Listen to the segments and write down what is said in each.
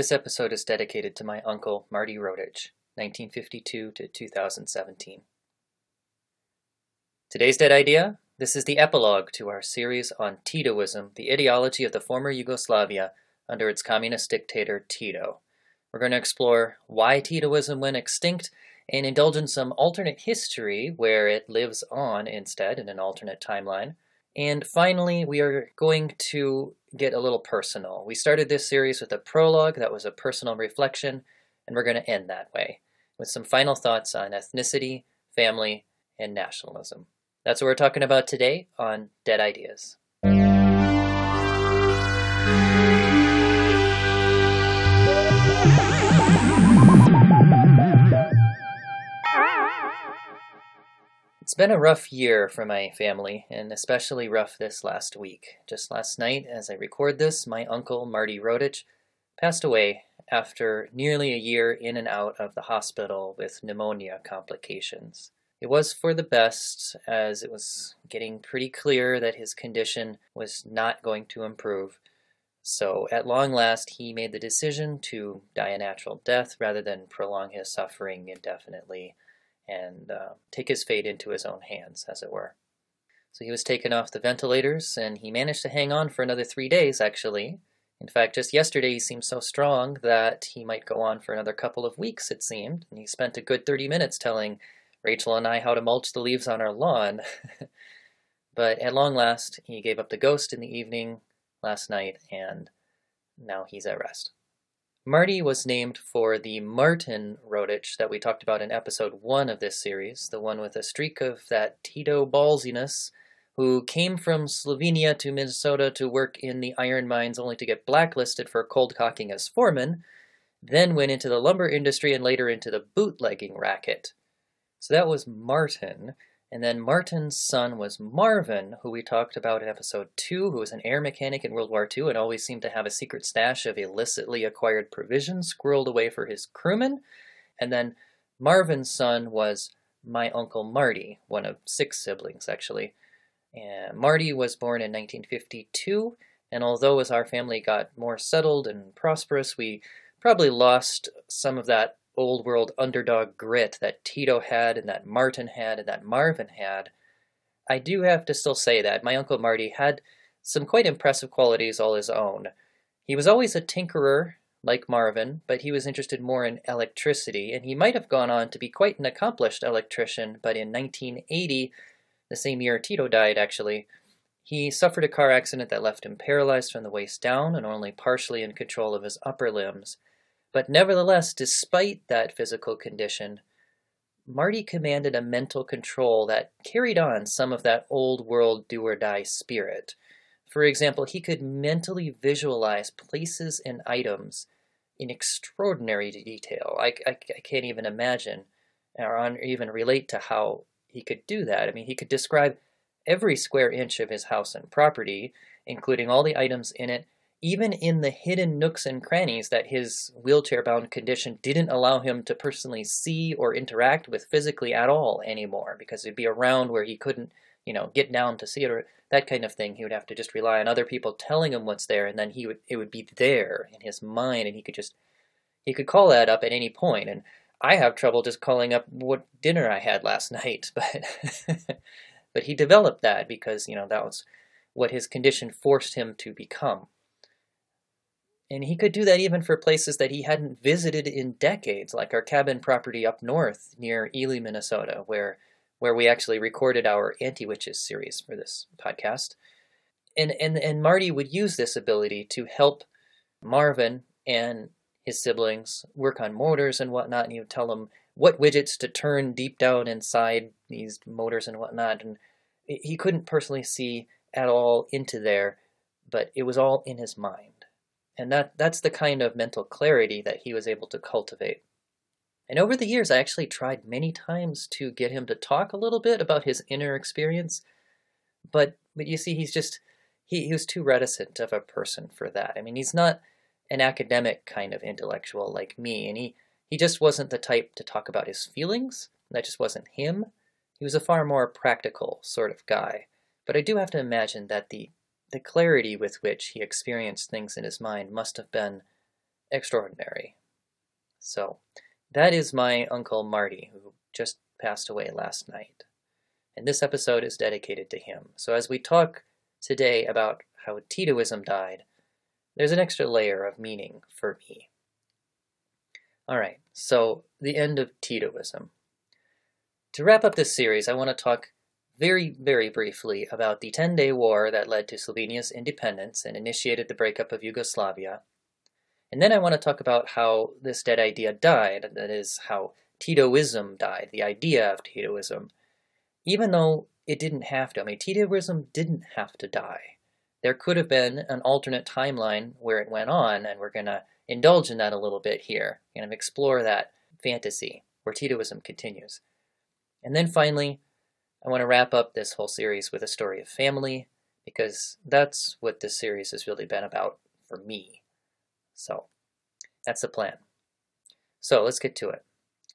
This episode is dedicated to my uncle, Marty Rodich, 1952 to 2017. Today's Dead Idea this is the epilogue to our series on Titoism, the ideology of the former Yugoslavia under its communist dictator Tito. We're going to explore why Titoism went extinct and indulge in some alternate history where it lives on instead in an alternate timeline. And finally, we are going to get a little personal. We started this series with a prologue that was a personal reflection, and we're going to end that way with some final thoughts on ethnicity, family, and nationalism. That's what we're talking about today on Dead Ideas. It's been a rough year for my family, and especially rough this last week. Just last night, as I record this, my uncle, Marty Rodich, passed away after nearly a year in and out of the hospital with pneumonia complications. It was for the best, as it was getting pretty clear that his condition was not going to improve. So, at long last, he made the decision to die a natural death rather than prolong his suffering indefinitely and uh, take his fate into his own hands, as it were. So, he was taken off the ventilators, and he managed to hang on for another three days, actually. In fact, just yesterday he seemed so strong that he might go on for another couple of weeks, it seemed. And he spent a good 30 minutes telling Rachel and I how to mulch the leaves on our lawn. but at long last, he gave up the ghost in the evening last night, and now he's at rest. Marty was named for the Martin Rodich that we talked about in episode one of this series, the one with a streak of that Tito ballsiness, who came from Slovenia to Minnesota to work in the iron mines only to get blacklisted for cold cocking as foreman, then went into the lumber industry and later into the bootlegging racket. So that was Martin. And then Martin's son was Marvin, who we talked about in episode 2, who was an air mechanic in World War II and always seemed to have a secret stash of illicitly acquired provisions squirreled away for his crewmen. And then Marvin's son was my uncle Marty, one of six siblings actually. And Marty was born in 1952, and although as our family got more settled and prosperous, we probably lost some of that old world underdog grit that Tito had and that Martin had and that Marvin had, I do have to still say that my Uncle Marty had some quite impressive qualities all his own. He was always a tinkerer, like Marvin, but he was interested more in electricity, and he might have gone on to be quite an accomplished electrician, but in 1980, the same year Tito died actually, he suffered a car accident that left him paralyzed from the waist down and only partially in control of his upper limbs. But nevertheless, despite that physical condition, Marty commanded a mental control that carried on some of that old world do or die spirit. For example, he could mentally visualize places and items in extraordinary detail. I, I, I can't even imagine or even relate to how he could do that. I mean, he could describe every square inch of his house and property, including all the items in it even in the hidden nooks and crannies that his wheelchair bound condition didn't allow him to personally see or interact with physically at all anymore because he'd be around where he couldn't you know get down to see it or that kind of thing he would have to just rely on other people telling him what's there and then he would it would be there in his mind and he could just he could call that up at any point. and i have trouble just calling up what dinner i had last night but but he developed that because you know that was what his condition forced him to become and he could do that even for places that he hadn't visited in decades, like our cabin property up north near Ely, Minnesota, where where we actually recorded our anti-witches series for this podcast. And and and Marty would use this ability to help Marvin and his siblings work on motors and whatnot, and he would tell them what widgets to turn deep down inside these motors and whatnot. And he couldn't personally see at all into there, but it was all in his mind. And that, that's the kind of mental clarity that he was able to cultivate. And over the years, I actually tried many times to get him to talk a little bit about his inner experience. But, but you see, he's just, he, he was too reticent of a person for that. I mean, he's not an academic kind of intellectual like me, and he, he just wasn't the type to talk about his feelings. That just wasn't him. He was a far more practical sort of guy. But I do have to imagine that the the clarity with which he experienced things in his mind must have been extraordinary. So, that is my Uncle Marty, who just passed away last night. And this episode is dedicated to him. So, as we talk today about how Titoism died, there's an extra layer of meaning for me. Alright, so the end of Titoism. To wrap up this series, I want to talk very, very briefly about the Ten Day War that led to Slovenia's independence and initiated the breakup of Yugoslavia. And then I want to talk about how this dead idea died, that is, how Titoism died, the idea of Titoism, even though it didn't have to. I mean, Titoism didn't have to die. There could have been an alternate timeline where it went on, and we're going to indulge in that a little bit here, and explore that fantasy where Titoism continues. And then finally, I want to wrap up this whole series with a story of family, because that's what this series has really been about for me. So, that's the plan. So, let's get to it.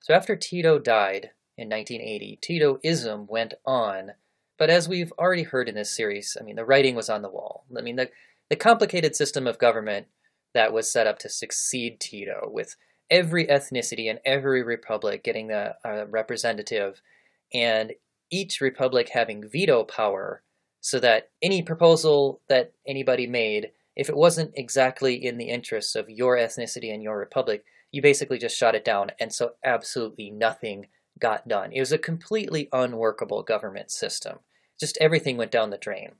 So, after Tito died in 1980, Titoism went on but as we've already heard in this series, I mean, the writing was on the wall. I mean, the, the complicated system of government that was set up to succeed Tito, with every ethnicity and every republic getting a, a uh, representative, and each republic having veto power, so that any proposal that anybody made, if it wasn't exactly in the interests of your ethnicity and your republic, you basically just shot it down, and so absolutely nothing got done. It was a completely unworkable government system. Just everything went down the drain.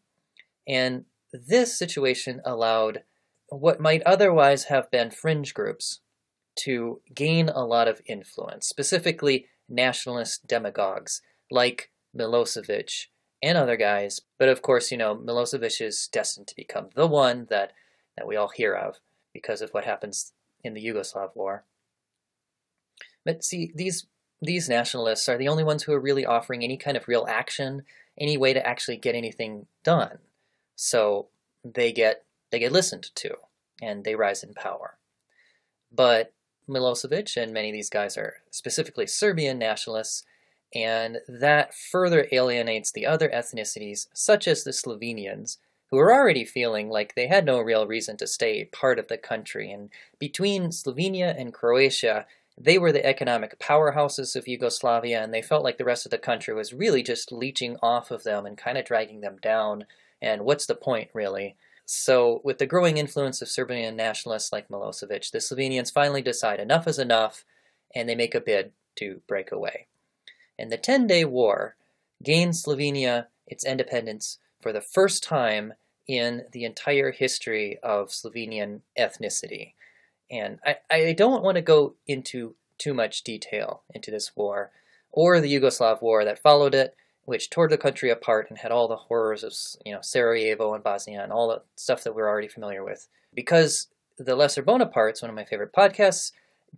And this situation allowed what might otherwise have been fringe groups to gain a lot of influence, specifically nationalist demagogues like Milosevic and other guys. But of course, you know, Milosevic is destined to become the one that, that we all hear of because of what happens in the Yugoslav war. But see, these these nationalists are the only ones who are really offering any kind of real action, any way to actually get anything done. So they get they get listened to and they rise in power. But Milosevic and many of these guys are specifically Serbian nationalists, and that further alienates the other ethnicities, such as the Slovenians, who are already feeling like they had no real reason to stay part of the country. And between Slovenia and Croatia, they were the economic powerhouses of Yugoslavia, and they felt like the rest of the country was really just leeching off of them and kind of dragging them down. And what's the point, really? So, with the growing influence of Serbian nationalists like Milosevic, the Slovenians finally decide enough is enough, and they make a bid to break away. And the Ten Day War gained Slovenia its independence for the first time in the entire history of Slovenian ethnicity. And I, I don't want to go into too much detail into this war, or the Yugoslav war that followed it, which tore the country apart and had all the horrors of you know Sarajevo and Bosnia and all the stuff that we're already familiar with. Because the Lesser Bonapartes, one of my favorite podcasts,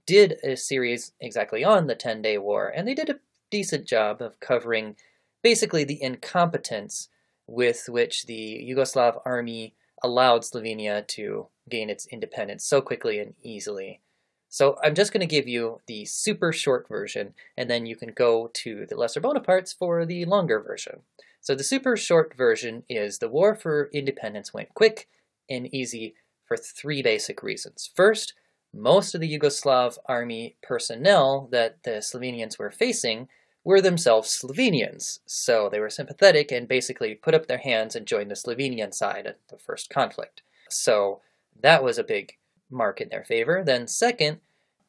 did a series exactly on the Ten Day War, and they did a decent job of covering basically the incompetence with which the Yugoslav army allowed Slovenia to gain its independence so quickly and easily. So I'm just going to give you the super short version, and then you can go to the Lesser Bonapartes for the longer version. So the super short version is the war for independence went quick and easy for three basic reasons. First, most of the Yugoslav army personnel that the Slovenians were facing were themselves Slovenians, so they were sympathetic and basically put up their hands and joined the Slovenian side at the first conflict. So that was a big mark in their favor. Then, second,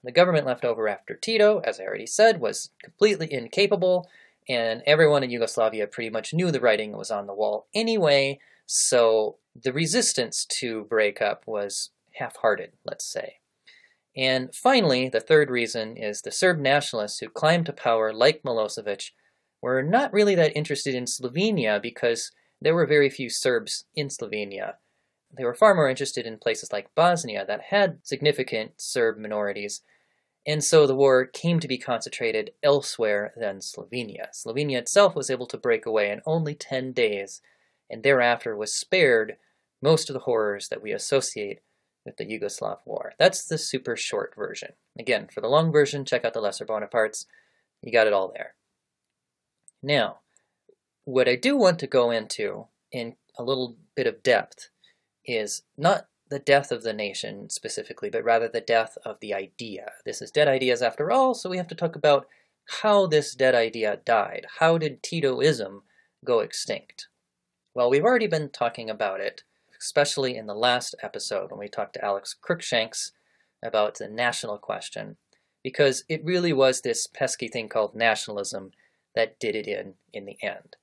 the government left over after Tito, as I already said, was completely incapable, and everyone in Yugoslavia pretty much knew the writing was on the wall anyway, so the resistance to break up was half hearted, let's say. And finally, the third reason is the Serb nationalists who climbed to power, like Milosevic, were not really that interested in Slovenia because there were very few Serbs in Slovenia. They were far more interested in places like Bosnia that had significant Serb minorities, and so the war came to be concentrated elsewhere than Slovenia. Slovenia itself was able to break away in only 10 days, and thereafter was spared most of the horrors that we associate with the Yugoslav War. That's the super short version. Again, for the long version, check out the Lesser Bonapartes. You got it all there. Now, what I do want to go into in a little bit of depth is not the death of the nation specifically, but rather the death of the idea. This is dead ideas after all, so we have to talk about how this dead idea died. How did Titoism go extinct? Well, we've already been talking about it, especially in the last episode when we talked to Alex Cruikshanks about the national question, because it really was this pesky thing called nationalism that did it in in the end.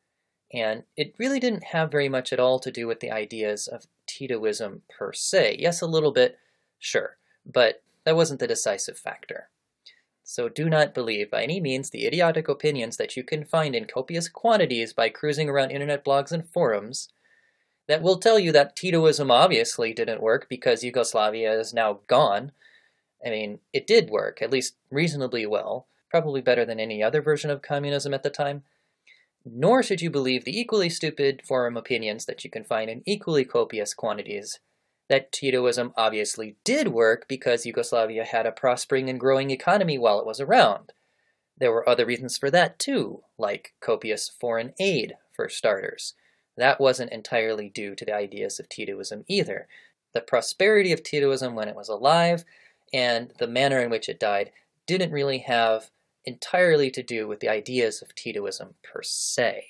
And it really didn't have very much at all to do with the ideas of Titoism per se. Yes, a little bit, sure, but that wasn't the decisive factor. So do not believe by any means the idiotic opinions that you can find in copious quantities by cruising around internet blogs and forums that will tell you that Titoism obviously didn't work because Yugoslavia is now gone. I mean, it did work, at least reasonably well, probably better than any other version of communism at the time. Nor should you believe the equally stupid forum opinions that you can find in equally copious quantities that Titoism obviously did work because Yugoslavia had a prospering and growing economy while it was around. There were other reasons for that too, like copious foreign aid, for starters. That wasn't entirely due to the ideas of Titoism either. The prosperity of Titoism when it was alive and the manner in which it died didn't really have entirely to do with the ideas of Titoism per se.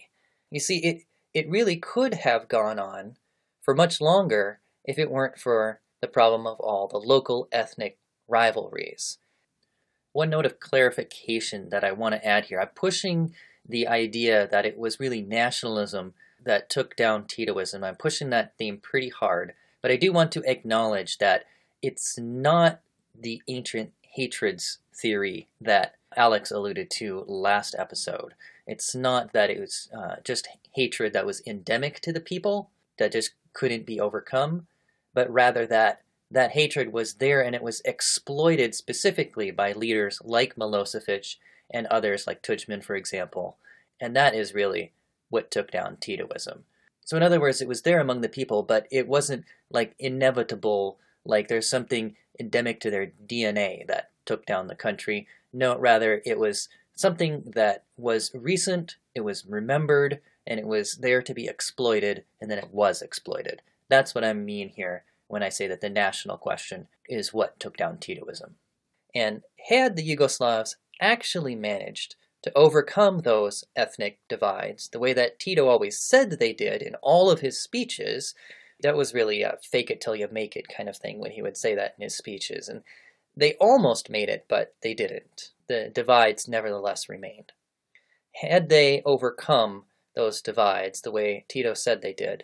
You see, it, it really could have gone on for much longer if it weren't for the problem of all the local ethnic rivalries. One note of clarification that I want to add here I'm pushing the idea that it was really nationalism that took down Titoism. I'm pushing that theme pretty hard, but I do want to acknowledge that it's not the ancient hatreds theory that Alex alluded to last episode. It's not that it was uh, just hatred that was endemic to the people that just couldn't be overcome but rather that that hatred was there and it was exploited specifically by leaders like Milosevic and others like Tudjman, for example. And that is really what took down Titoism. So, in other words, it was there among the people, but it wasn't like inevitable, like there's something endemic to their DNA that took down the country. No, rather, it was something that was recent, it was remembered, and it was there to be exploited, and then it was exploited. That's what I mean here when I say that the national question is what took down Titoism. And had the Yugoslavs actually managed to overcome those ethnic divides the way that Tito always said they did in all of his speeches, that was really a fake it till you make it kind of thing when he would say that in his speeches. And they almost made it, but they didn't. The divides nevertheless remained. Had they overcome those divides the way Tito said they did,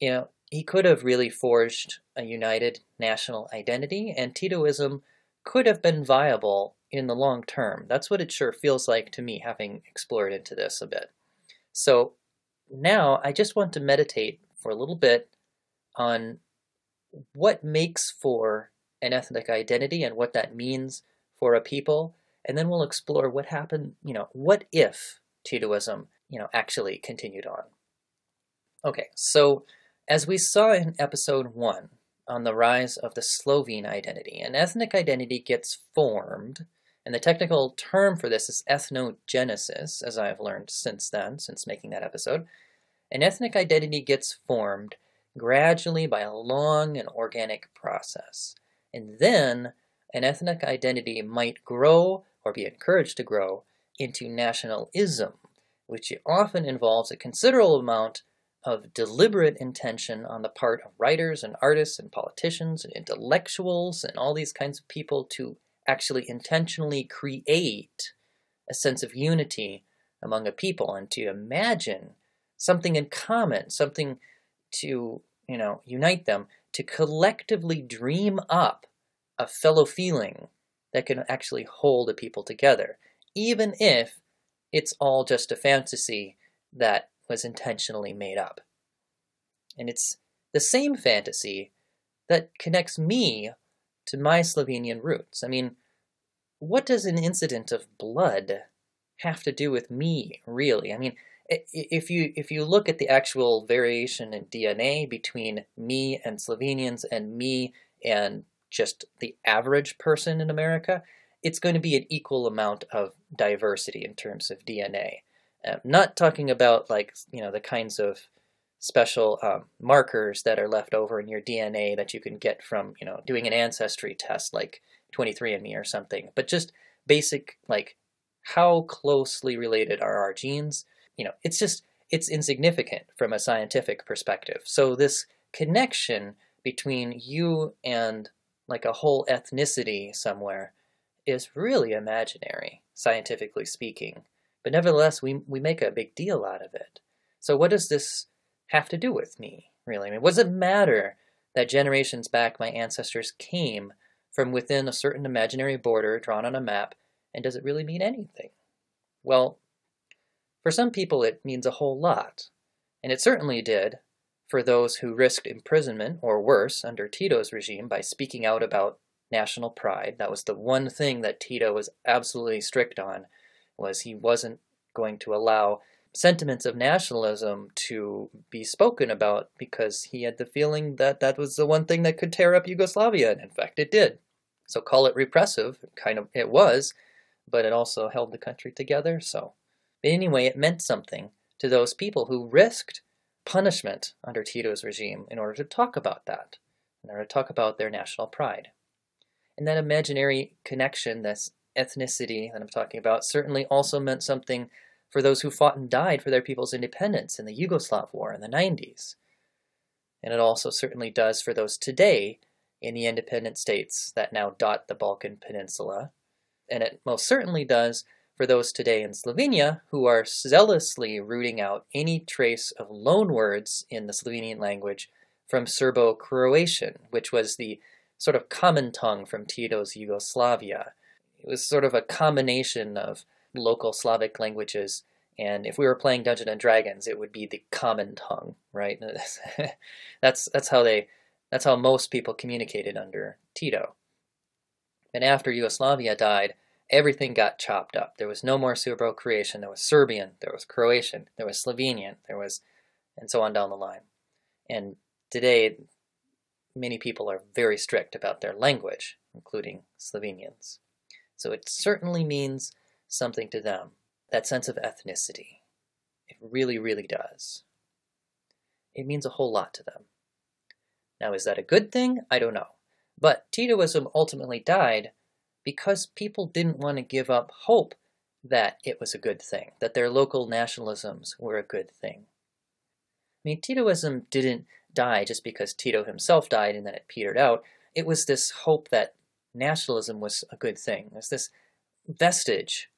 you know, he could have really forged a united national identity, and Titoism could have been viable in the long term. That's what it sure feels like to me, having explored into this a bit. So now I just want to meditate for a little bit on what makes for an ethnic identity and what that means for a people, and then we'll explore what happened, you know, what if Titoism, you know, actually continued on. Okay, so as we saw in episode 1 on the rise of the Slovene identity, an ethnic identity gets formed, and the technical term for this is ethnogenesis, as I have learned since then, since making that episode. An ethnic identity gets formed gradually by a long and organic process. And then an ethnic identity might grow or be encouraged to grow into nationalism, which often involves a considerable amount of deliberate intention on the part of writers and artists and politicians and intellectuals and all these kinds of people to actually intentionally create a sense of unity among a people and to imagine something in common, something to, you know, unite them, to collectively dream up a fellow feeling that can actually hold a people together, even if it's all just a fantasy that was intentionally made up. And it's the same fantasy that connects me to my Slovenian roots. I mean, what does an incident of blood have to do with me, really? I mean, if you if you look at the actual variation in DNA between me and Slovenians and me and just the average person in America, it's going to be an equal amount of diversity in terms of DNA. Uh, not talking about like you know the kinds of special um, markers that are left over in your DNA that you can get from, you know, doing an ancestry test like 23andMe or something. But just basic, like, how closely related are our genes? You know, it's just, it's insignificant from a scientific perspective. So this connection between you and like a whole ethnicity somewhere is really imaginary, scientifically speaking. But nevertheless, we, we make a big deal out of it. So what does this have to do with me, really? I mean, what does it matter that generations back my ancestors came from within a certain imaginary border drawn on a map, and does it really mean anything? Well, for some people it means a whole lot, and it certainly did for those who risked imprisonment or worse under Tito's regime by speaking out about national pride. That was the one thing that Tito was absolutely strict on, was he wasn't going to allow sentiments of nationalism to be spoken about because he had the feeling that that was the one thing that could tear up Yugoslavia, and in fact it did. So call it repressive, kind of it was, but it also held the country together, so. But anyway, it meant something to those people who risked punishment under Tito's regime in order to talk about that, in order to talk about their national pride. And that imaginary connection, this ethnicity that I'm talking about, certainly also meant something for those who fought and died for their people's independence in the Yugoslav War in the 90s. And it also certainly does for those today in the independent states that now dot the Balkan Peninsula. And it most certainly does for those today in Slovenia who are zealously rooting out any trace of loanwords in the Slovenian language from Serbo-Croatian, which was the sort of common tongue from Tito's Yugoslavia. It was sort of a combination of local Slavic languages. And if we were playing Dungeons and Dragons, it would be the common tongue, right? that's that's how they that's how most people communicated under Tito. And after Yugoslavia died, everything got chopped up. There was no more Serbo-Croatian. There was Serbian. There was Croatian. There was Slovenian. There was, and so on down the line. And today, many people are very strict about their language, including Slovenians. So it certainly means something to them, that sense of ethnicity. It really, really does. It means a whole lot to them. Now, is that a good thing? I don't know. But Titoism ultimately died because people didn't want to give up hope that it was a good thing, that their local nationalisms were a good thing. I mean, Titoism didn't die just because Tito himself died and then it petered out. It was this hope that nationalism was a good thing. There's this vestige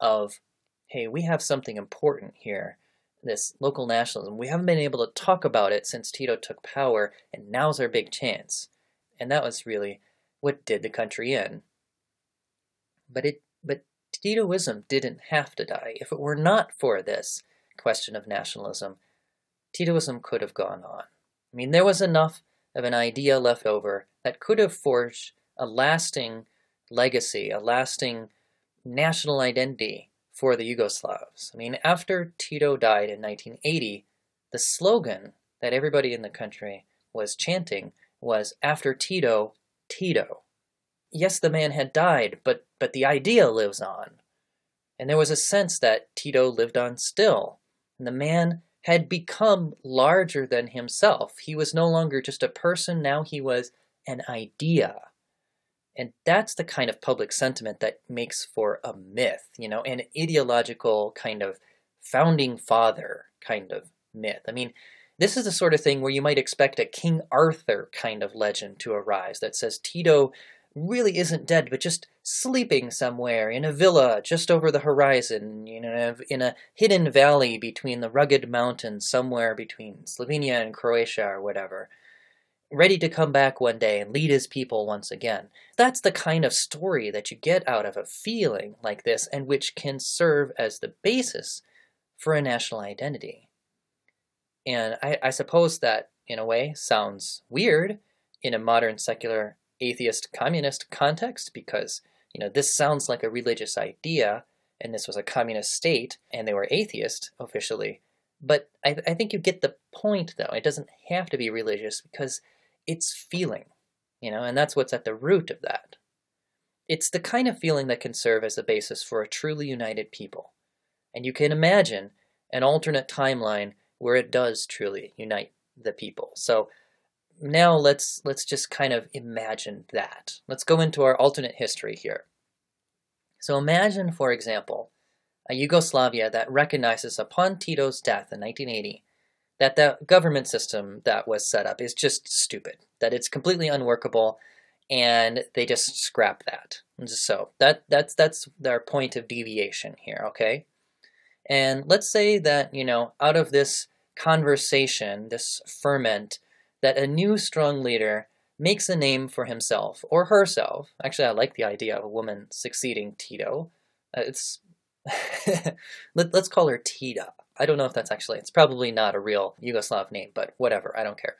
of, hey, we have something important here, this local nationalism. We haven't been able to talk about it since Tito took power, and now's our big chance. And that was really what did the country in. But it, but Titoism didn't have to die. If it were not for this question of nationalism, Titoism could have gone on. I mean, there was enough of an idea left over that could have forged a lasting legacy, a lasting national identity for the Yugoslavs. I mean, after Tito died in 1980, the slogan that everybody in the country was chanting was, after Tito, Tito. Yes, the man had died, but, but the idea lives on. And there was a sense that Tito lived on still. And the man had become larger than himself. He was no longer just a person, now he was an idea. And that's the kind of public sentiment that makes for a myth, you know, an ideological kind of founding father kind of myth. I mean, this is the sort of thing where you might expect a King Arthur kind of legend to arise that says Tito really isn't dead, but just sleeping somewhere in a villa just over the horizon, you know, in a hidden valley between the rugged mountains somewhere between Slovenia and Croatia or whatever ready to come back one day and lead his people once again. That's the kind of story that you get out of a feeling like this and which can serve as the basis for a national identity. And I, I suppose that, in a way, sounds weird in a modern secular atheist communist context because, you know, this sounds like a religious idea and this was a communist state and they were atheist officially. But I, I think you get the point, though. It doesn't have to be religious because it's feeling, you know, and that's what's at the root of that. It's the kind of feeling that can serve as a basis for a truly united people. And you can imagine an alternate timeline where it does truly unite the people. So now let's let's just kind of imagine that. Let's go into our alternate history here. So imagine, for example, a Yugoslavia that recognizes upon Tito's death in 1980 that the government system that was set up is just stupid, that it's completely unworkable, and they just scrap that. So that that's that's their point of deviation here, okay? And let's say that, you know, out of this conversation, this ferment, that a new strong leader makes a name for himself or herself. Actually, I like the idea of a woman succeeding Tito. Uh, it's Let, us call her Tita. I don't know if that's actually, it's probably not a real Yugoslav name, but whatever, I don't care.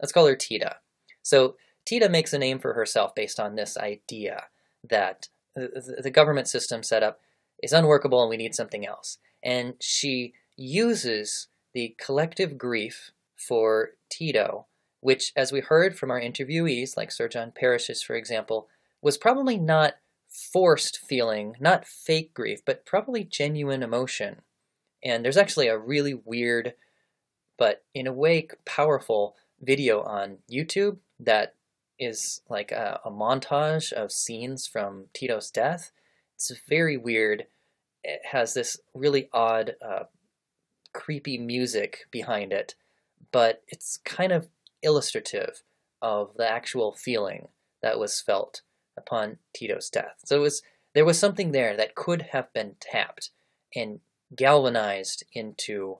Let's call her Tita. So Tita makes a name for herself based on this idea that the government system setup is unworkable and we need something else. And she uses the collective grief for Tito, which, as we heard from our interviewees, like Sir John Parrish, for example, was probably not forced feeling, not fake grief, but probably genuine emotion. And there's actually a really weird, but in a way powerful video on YouTube that is like a, a montage of scenes from Tito's death. It's very weird. It has this really odd, uh, creepy music behind it, but it's kind of illustrative of the actual feeling that was felt upon Tito's death. So it was there was something there that could have been tapped and galvanized into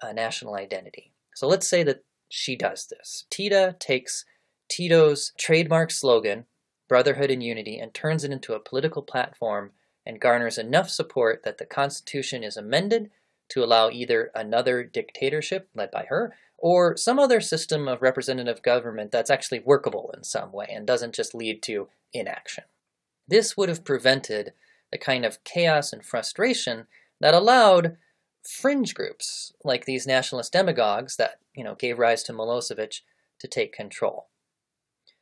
a national identity. So let's say that she does this. Tita takes Tito's trademark slogan, brotherhood and unity, and turns it into a political platform and garners enough support that the Constitution is amended to allow either another dictatorship led by her or some other system of representative government that's actually workable in some way and doesn't just lead to inaction. This would have prevented the kind of chaos and frustration that allowed fringe groups like these nationalist demagogues that you know gave rise to Milosevic to take control.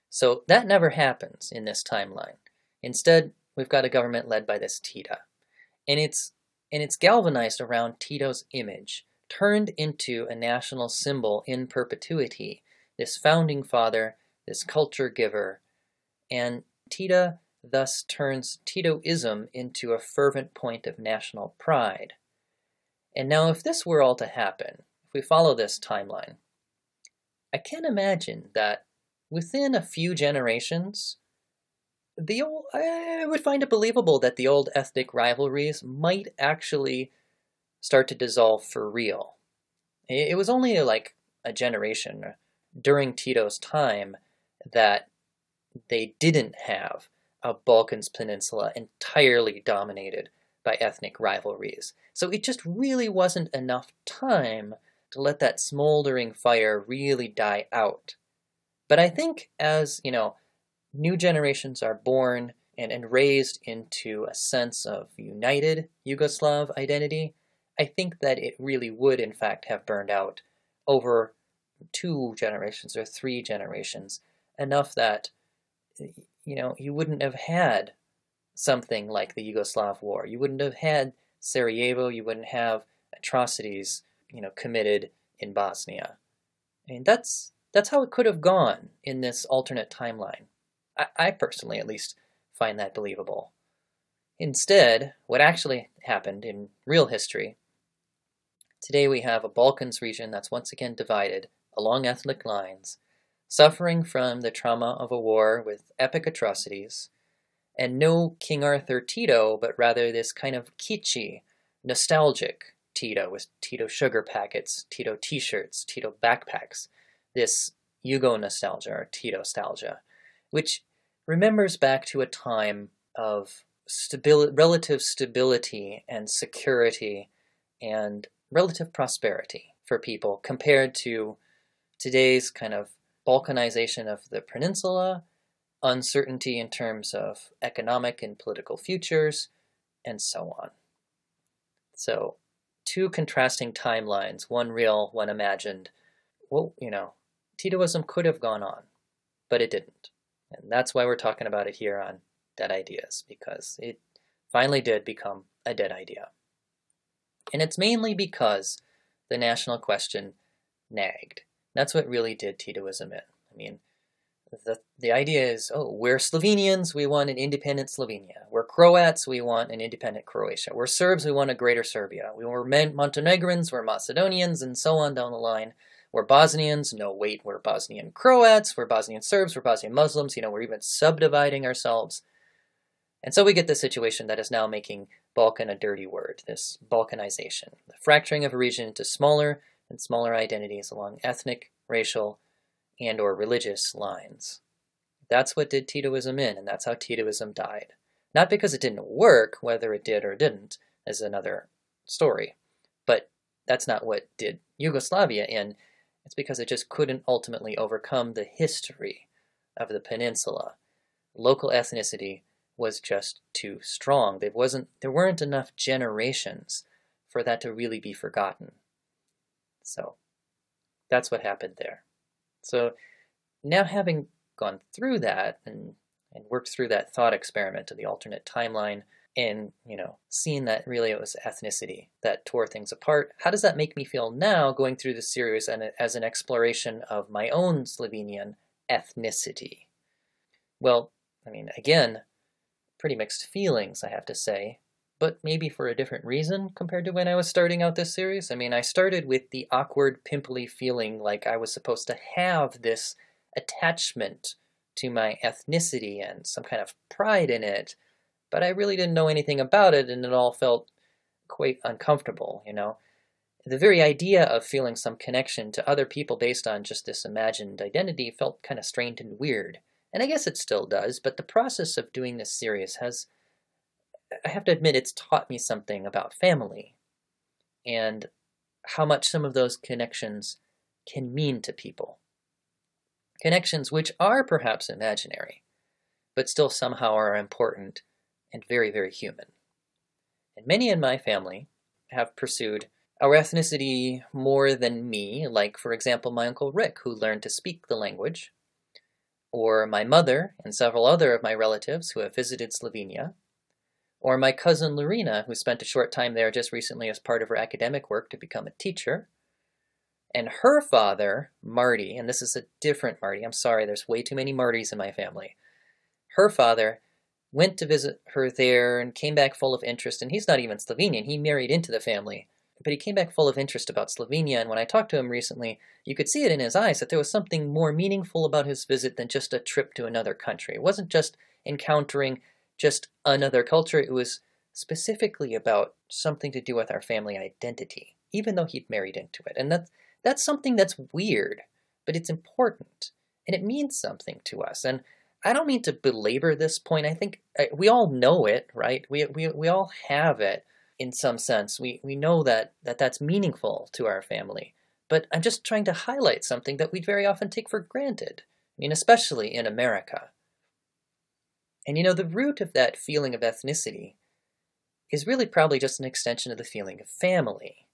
So that never happens in this timeline. Instead, we've got a government led by this Tita. And it's and it's galvanized around Tito's image turned into a national symbol in perpetuity, this founding father, this culture giver, and Tita thus turns Titoism into a fervent point of national pride. And now, if this were all to happen, if we follow this timeline, I can imagine that within a few generations, the old, I would find it believable that the old ethnic rivalries might actually start to dissolve for real. It was only like a generation during Tito's time that they didn't have a Balkans peninsula entirely dominated by ethnic rivalries. So it just really wasn't enough time to let that smoldering fire really die out. But I think as, you know, new generations are born and, and raised into a sense of united Yugoslav identity, I think that it really would, in fact, have burned out over two generations or three generations, enough that, you know, you wouldn't have had something like the Yugoslav War. You wouldn't have had Sarajevo. You wouldn't have atrocities, you know, committed in Bosnia. I mean, that's that's how it could have gone in this alternate timeline. I, I personally, at least, find that believable. Instead, what actually happened in real history Today we have a Balkans region that's once again divided along ethnic lines, suffering from the trauma of a war with epic atrocities, and no King Arthur Tito, but rather this kind of kitschy, nostalgic Tito with Tito sugar packets, Tito t-shirts, Tito backpacks, this Yugo nostalgia or Tito nostalgia, which remembers back to a time of stabi- relative stability and security and relative prosperity for people compared to today's kind of balkanization of the peninsula, uncertainty in terms of economic and political futures, and so on. So, two contrasting timelines, one real, one imagined. Well, you know, Titoism could have gone on, but it didn't. And that's why we're talking about it here on Dead Ideas, because it finally did become a dead idea. And it's mainly because the national question nagged. That's what really did Titoism in. I mean, the, the idea is, oh, we're Slovenians, we want an independent Slovenia. We're Croats, we want an independent Croatia. We're Serbs, we want a greater Serbia. We were Montenegrins, we're Macedonians, and so on down the line. We're Bosnians, no, wait, we're Bosnian Croats, we're Bosnian Serbs, we're Bosnian Muslims, you know, we're even subdividing ourselves. And so we get the situation that is now making Balkan a dirty word, this Balkanization, the fracturing of a region into smaller and smaller identities along ethnic, racial, and or religious lines. That's what did Titoism in, and that's how Titoism died. Not because it didn't work, whether it did or didn't, is another story. But that's not what did Yugoslavia in. It's because it just couldn't ultimately overcome the history of the peninsula. Local ethnicity was just too strong. There wasn't there weren't enough generations for that to really be forgotten. So that's what happened there. So now having gone through that and, and worked through that thought experiment of the alternate timeline and, you know, seeing that really it was ethnicity that tore things apart, how does that make me feel now going through this series and as an exploration of my own Slovenian ethnicity? Well, I mean, again, pretty mixed feelings, I have to say but maybe for a different reason compared to when I was starting out this series. I mean, I started with the awkward, pimply feeling like I was supposed to have this attachment to my ethnicity and some kind of pride in it, but I really didn't know anything about it and it all felt quite uncomfortable, you know. The very idea of feeling some connection to other people based on just this imagined identity felt kind of strained and weird. And I guess it still does, but the process of doing this series has I have to admit it's taught me something about family and how much some of those connections can mean to people. Connections which are perhaps imaginary, but still somehow are important and very, very human. And many in my family have pursued our ethnicity more than me, like, for example, my Uncle Rick, who learned to speak the language, or my mother and several other of my relatives who have visited Slovenia, or my cousin Lorena, who spent a short time there just recently as part of her academic work to become a teacher. And her father, Marty, and this is a different Marty, I'm sorry, there's way too many Martys in my family. Her father went to visit her there and came back full of interest, and he's not even Slovenian, he married into the family. But he came back full of interest about Slovenia, and when I talked to him recently, you could see it in his eyes that there was something more meaningful about his visit than just a trip to another country. It wasn't just encountering just another culture. It was specifically about something to do with our family identity, even though he'd married into it. And that's, that's something that's weird, but it's important and it means something to us. And I don't mean to belabor this point. I think we all know it, right? We, we, we all have it in some sense. We, we know that, that that's meaningful to our family. But I'm just trying to highlight something that we very often take for granted. I mean, especially in America. And you know, the root of that feeling of ethnicity is really probably just an extension of the feeling of family.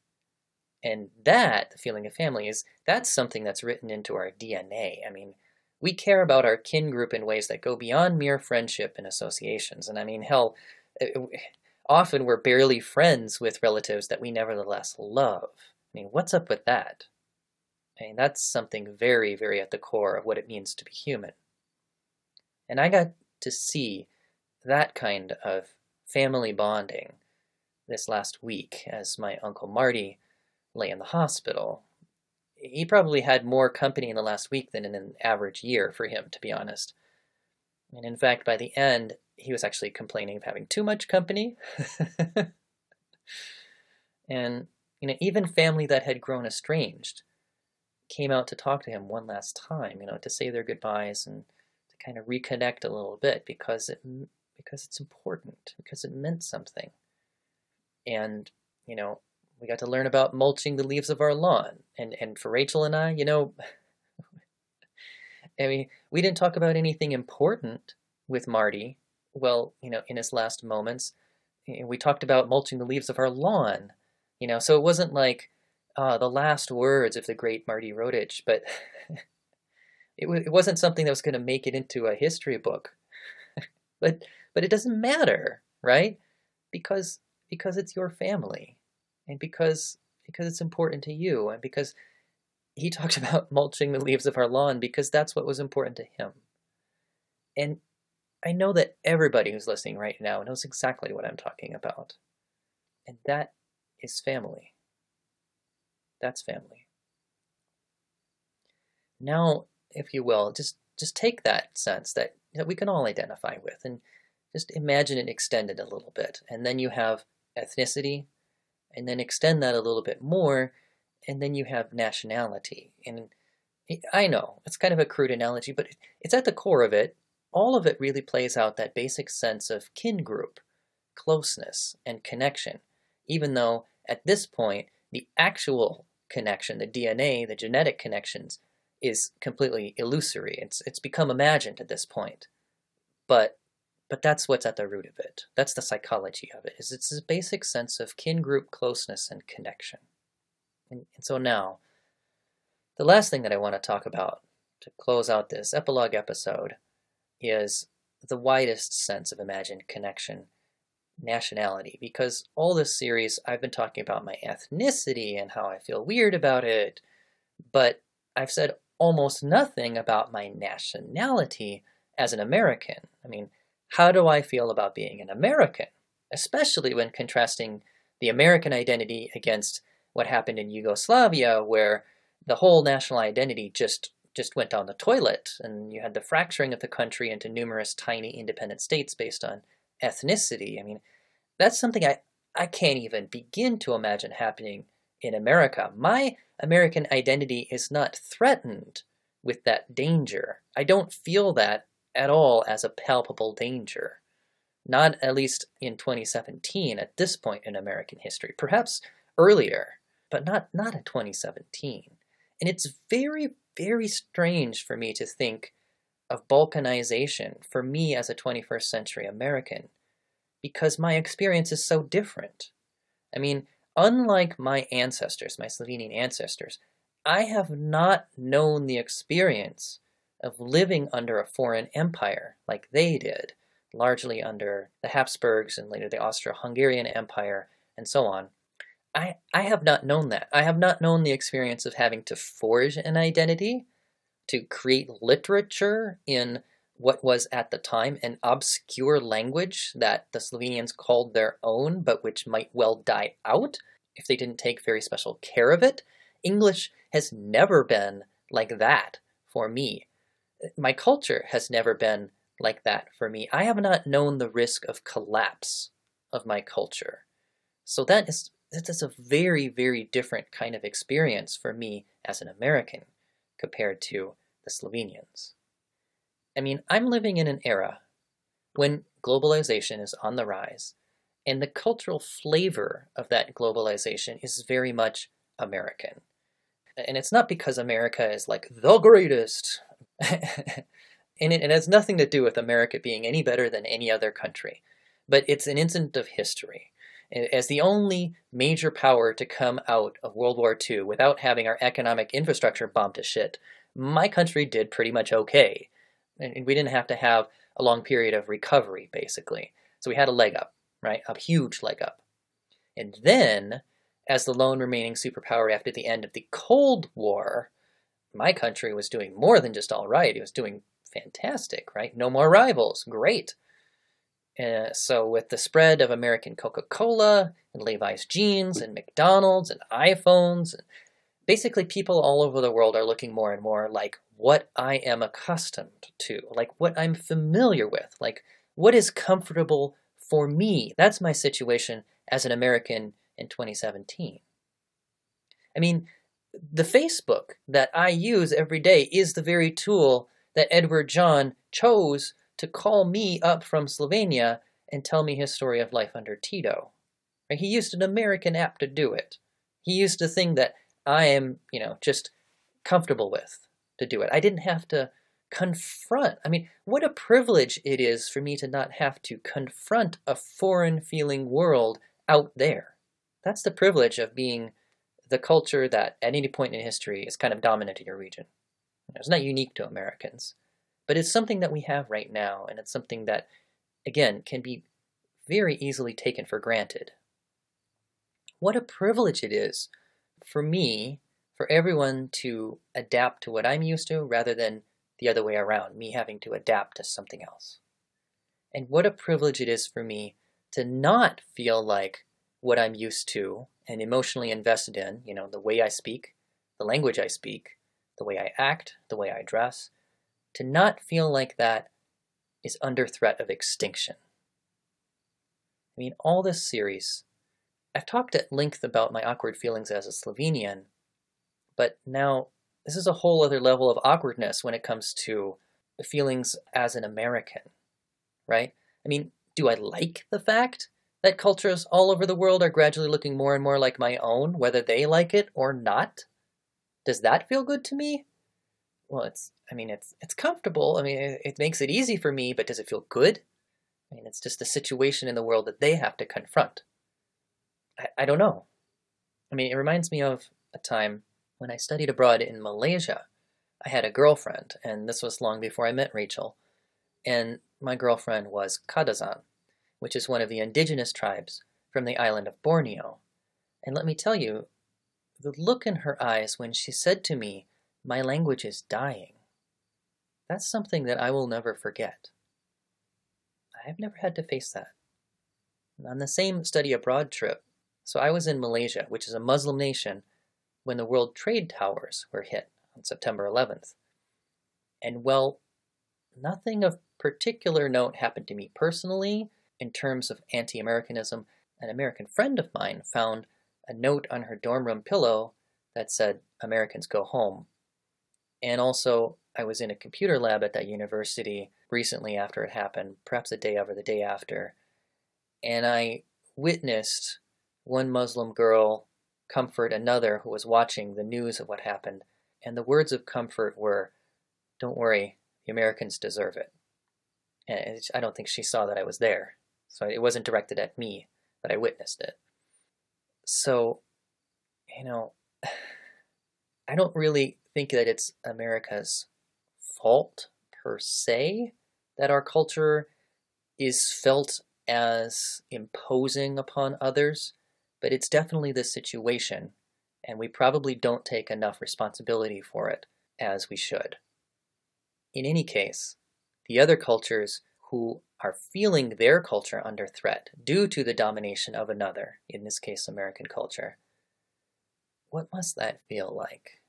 And that, the feeling of family, is that's something that's written into our DNA. I mean, we care about our kin group in ways that go beyond mere friendship and associations. And I mean, hell, eh, eh, often we're barely friends with relatives that we nevertheless love. I mean, what's up with that? I mean, that's something very, very at the core of what it means to be human. And I got to see that kind of family bonding this last week as my Uncle Marty lay in the hospital. He probably had more company in the last week than in an average year for him, to be honest. And in fact, by the end, he was actually complaining of having too much company. and you know, even family that had grown estranged came out to talk to him one last time, you know, to say their goodbyes and kind of reconnect a little bit because it because it's important because it meant something. And you know we got to learn about mulching the leaves of our lawn. And and for Rachel and I you know I mean we didn't talk about anything important with Marty well you know in his last moments. We talked about mulching the leaves of our lawn you know so it wasn't like uh, the last words of the great Marty Rodich but It, it wasn't something that was going to make it into a history book. but but it doesn't matter, right? Because because it's your family. And because because it's important to you and because he talked about mulching the leaves of our lawn because that's what was important to him. And I know that everybody who's listening right now knows exactly what I'm talking about. And that is family. That's family. Now, if you will, just just take that sense that, that we can all identify with and just imagine it extended a little bit. And then you have ethnicity, and then extend that a little bit more, and then you have nationality. And I know it's kind of a crude analogy, but it's at the core of it. All of it really plays out that basic sense of kin group, closeness, and connection, even though at this point, the actual connection, the DNA, the genetic connections, is completely illusory. It's, it's become imagined at this point. But but that's what's at the root of it. That's the psychology of it. Is it's this basic sense of kin group closeness and connection. And, and so now, the last thing that I want to talk about to close out this epilogue episode is the widest sense of imagined connection, nationality. Because all this series, I've been talking about my ethnicity and how I feel weird about it, but I've said almost nothing about my nationality as an American. I mean, how do I feel about being an American, especially when contrasting the American identity against what happened in Yugoslavia, where the whole national identity just just went down the toilet, and you had the fracturing of the country into numerous tiny independent states based on ethnicity. I mean, that's something I, I can't even begin to imagine happening in America. My American identity is not threatened with that danger. I don't feel that at all as a palpable danger. Not at least in 2017 at this point in American history. Perhaps earlier, but not, not in 2017. And it's very, very strange for me to think of balkanization for me as a 21st century American because my experience is so different. I mean, unlike my ancestors, my Slovenian ancestors, I have not known the experience of living under a foreign empire like they did, largely under the Habsburgs and later the Austro-Hungarian Empire and so on. I, I have not known that. I have not known the experience of having to forge an identity, to create literature in what was at the time an obscure language that the Slovenians called their own, but which might well die out if they didn't take very special care of it. English has never been like that for me my culture has never been like that for me. I have not known the risk of collapse of my culture. So that is that is a very, very different kind of experience for me as an American compared to the Slovenians. I mean, I'm living in an era when globalization is on the rise, and the cultural flavor of that globalization is very much American. And it's not because America is like the greatest and it, it has nothing to do with America being any better than any other country. But it's an incident of history. As the only major power to come out of World War II without having our economic infrastructure bombed to shit, my country did pretty much okay. And we didn't have to have a long period of recovery, basically. So we had a leg up, right? A huge leg up. And then, as the lone remaining superpower after the end of the Cold War, my country was doing more than just all right. It was doing fantastic, right? No more rivals. Great. Uh, so with the spread of American Coca-Cola and Levi's jeans and McDonald's and iPhones, basically people all over the world are looking more and more like what I am accustomed to, like what I'm familiar with, like what is comfortable for me. That's my situation as an American in 2017. I mean, the Facebook that I use every day is the very tool that Edward John chose to call me up from Slovenia and tell me his story of life under Tito. He used an American app to do it. He used a thing that I am, you know, just comfortable with to do it. I didn't have to confront. I mean, what a privilege it is for me to not have to confront a foreign feeling world out there. That's the privilege of being the culture that at any point in history is kind of dominant in your region. It's not unique to Americans, but it's something that we have right now, and it's something that, again, can be very easily taken for granted. What a privilege it is for me, for everyone to adapt to what I'm used to rather than the other way around, me having to adapt to something else. And what a privilege it is for me to not feel like what I'm used to and emotionally invested in, you know, the way I speak, the language I speak, the way I act, the way I dress, to not feel like that is under threat of extinction. I mean, all this series, I've talked at length about my awkward feelings as a Slovenian, but now this is a whole other level of awkwardness when it comes to the feelings as an American, right? I mean, do I like the fact that cultures all over the world are gradually looking more and more like my own, whether they like it or not? Does that feel good to me? Well, it's, I mean, it's, it's comfortable. I mean, it, it makes it easy for me, but does it feel good? I mean, it's just a situation in the world that they have to confront. I, I don't know. I mean, it reminds me of a time when I studied abroad in Malaysia. I had a girlfriend, and this was long before I met Rachel. And my girlfriend was Kadazan, which is one of the indigenous tribes from the island of Borneo. And let me tell you, the look in her eyes when she said to me, My language is dying, that's something that I will never forget. I've never had to face that. On the same study abroad trip, so I was in Malaysia, which is a Muslim nation, when the World Trade Towers were hit on September 11th. And well, nothing of particular note happened to me personally in terms of anti Americanism. An American friend of mine found a note on her dorm room pillow that said, Americans go home. And also, I was in a computer lab at that university recently after it happened, perhaps the day of or the day after, and I witnessed one Muslim girl comfort another who was watching the news of what happened, and the words of comfort were, Don't worry, the Americans deserve it. And I don't think she saw that I was there, so it wasn't directed at me, but I witnessed it. So, you know, I don't really think that it's America's fault per se that our culture is felt as imposing upon others, but it's definitely the situation, and we probably don't take enough responsibility for it as we should. In any case, the other cultures who are feeling their culture under threat due to the domination of another, in this case American culture, what must that feel like?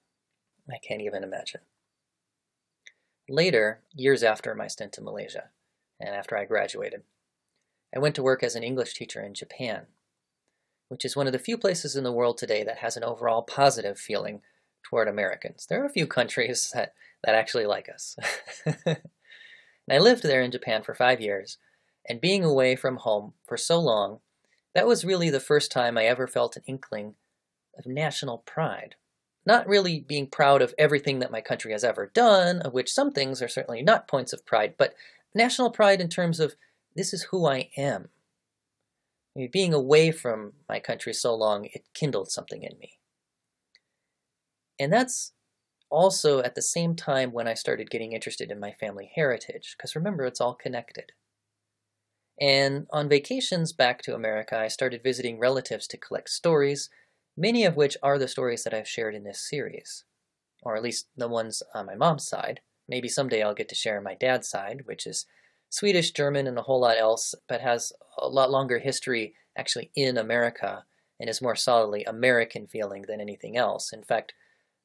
I can't even imagine. Later, years after my stint in Malaysia, and after I graduated, I went to work as an English teacher in Japan, which is one of the few places in the world today that has an overall positive feeling toward Americans. There are a few countries that, that actually like us. and I lived there in Japan for five years, and being away from home for so long, that was really the first time I ever felt an inkling of national pride not really being proud of everything that my country has ever done, of which some things are certainly not points of pride, but national pride in terms of this is who I am. Being away from my country so long, it kindled something in me. And that's also at the same time when I started getting interested in my family heritage, because remember, it's all connected. And on vacations back to America, I started visiting relatives to collect stories many of which are the stories that I've shared in this series, or at least the ones on my mom's side. Maybe someday I'll get to share my dad's side, which is Swedish, German, and a whole lot else, but has a lot longer history actually in America and is more solidly American feeling than anything else. In fact,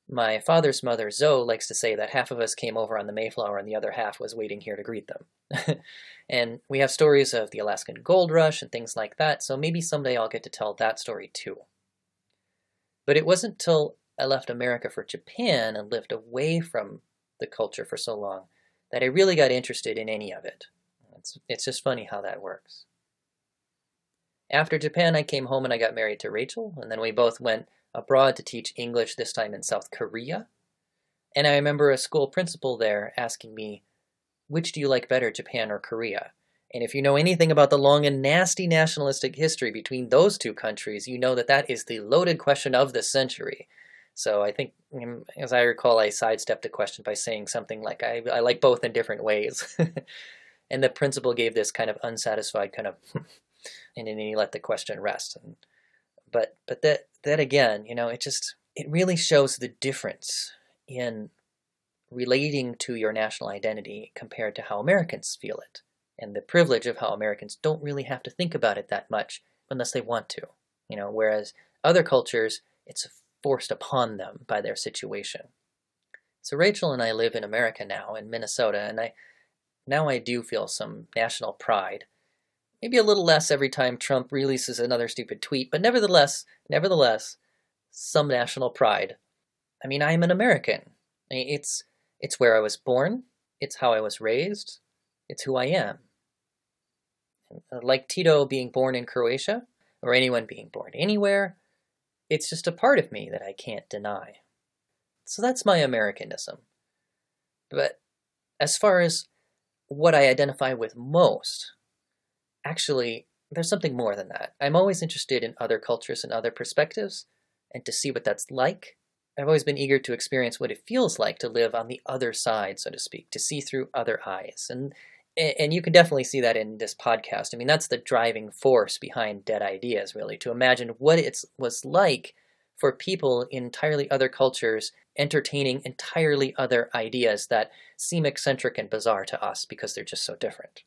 my father's mother, Zoe, likes to say that half of us came over on the Mayflower and the other half was waiting here to greet them. and we have stories of the Alaskan gold rush and things like that, so maybe someday I'll get to tell that story too. But it wasn't till I left America for Japan and lived away from the culture for so long that I really got interested in any of it. It's, it's just funny how that works. After Japan, I came home and I got married to Rachel, and then we both went abroad to teach English, this time in South Korea. And I remember a school principal there asking me, which do you like better, Japan or Korea? And if you know anything about the long and nasty nationalistic history between those two countries, you know that that is the loaded question of the century. So I think, um, as I recall, I sidestepped the question by saying something like, I, I like both in different ways. and the principal gave this kind of unsatisfied kind of, and then he let the question rest. And But but that that again, you know, it just it really shows the difference in relating to your national identity compared to how Americans feel it, and the privilege of how Americans don't really have to think about it that much unless they want to. You know, whereas other cultures, it's forced upon them by their situation. So Rachel and I live in America now, in Minnesota, and I now I do feel some national pride. Maybe a little less every time Trump releases another stupid tweet, but nevertheless, nevertheless, some national pride. I mean, I am an American. It's it's where I was born, it's how I was raised, it's who I am. Like Tito being born in Croatia, or anyone being born anywhere, it's just a part of me that I can't deny. So that's my Americanism. But as far as what I identify with most, actually, there's something more than that. I'm always interested in other cultures and other perspectives, and to see what that's like. I've always been eager to experience what it feels like to live on the other side, so to speak, to see through other eyes. And and you can definitely see that in this podcast. I mean, that's the driving force behind Dead Ideas, really, to imagine what it was like for people in entirely other cultures entertaining entirely other ideas that seem eccentric and bizarre to us because they're just so different.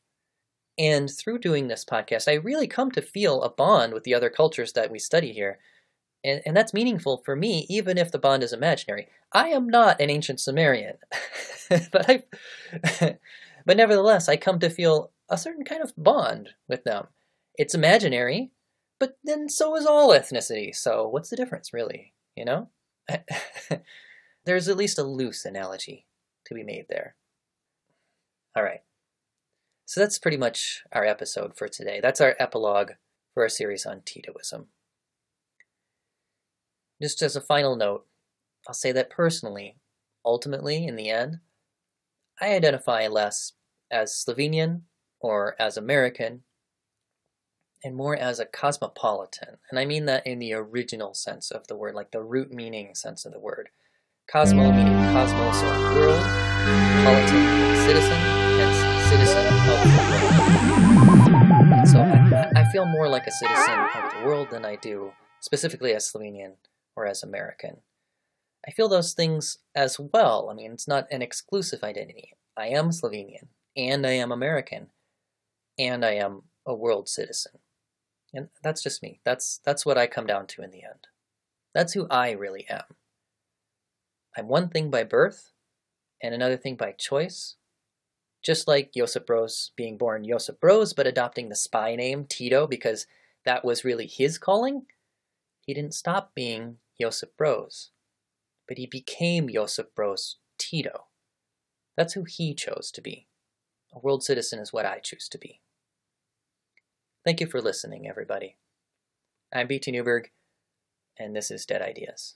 And through doing this podcast, I really come to feel a bond with the other cultures that we study here. And, and that's meaningful for me, even if the bond is imaginary. I am not an ancient Sumerian, but I, but nevertheless, I come to feel a certain kind of bond with them. It's imaginary, but then so is all ethnicity. So what's the difference, really? You know? There's at least a loose analogy to be made there. All right. So that's pretty much our episode for today. That's our epilogue for our series on Titoism. Just as a final note, I'll say that personally, ultimately, in the end, I identify less as Slovenian or as American and more as a cosmopolitan. And I mean that in the original sense of the word, like the root meaning sense of the word. Cosmo meaning cosmos or world, politan citizen, hence citizen of the world. So I, I feel more like a citizen of the world than I do specifically as Slovenian or as American. I feel those things as well. I mean, it's not an exclusive identity. I am Slovenian, and I am American, and I am a world citizen. And that's just me. That's that's what I come down to in the end. That's who I really am. I'm one thing by birth and another thing by choice. Just like Josip Broz being born Josip Broz but adopting the spy name Tito because that was really his calling, he didn't stop being Josip Broz, but he became Josip Broz Tito. That's who he chose to be. A world citizen is what I choose to be. Thank you for listening, everybody. I'm BT Newberg, and this is Dead Ideas.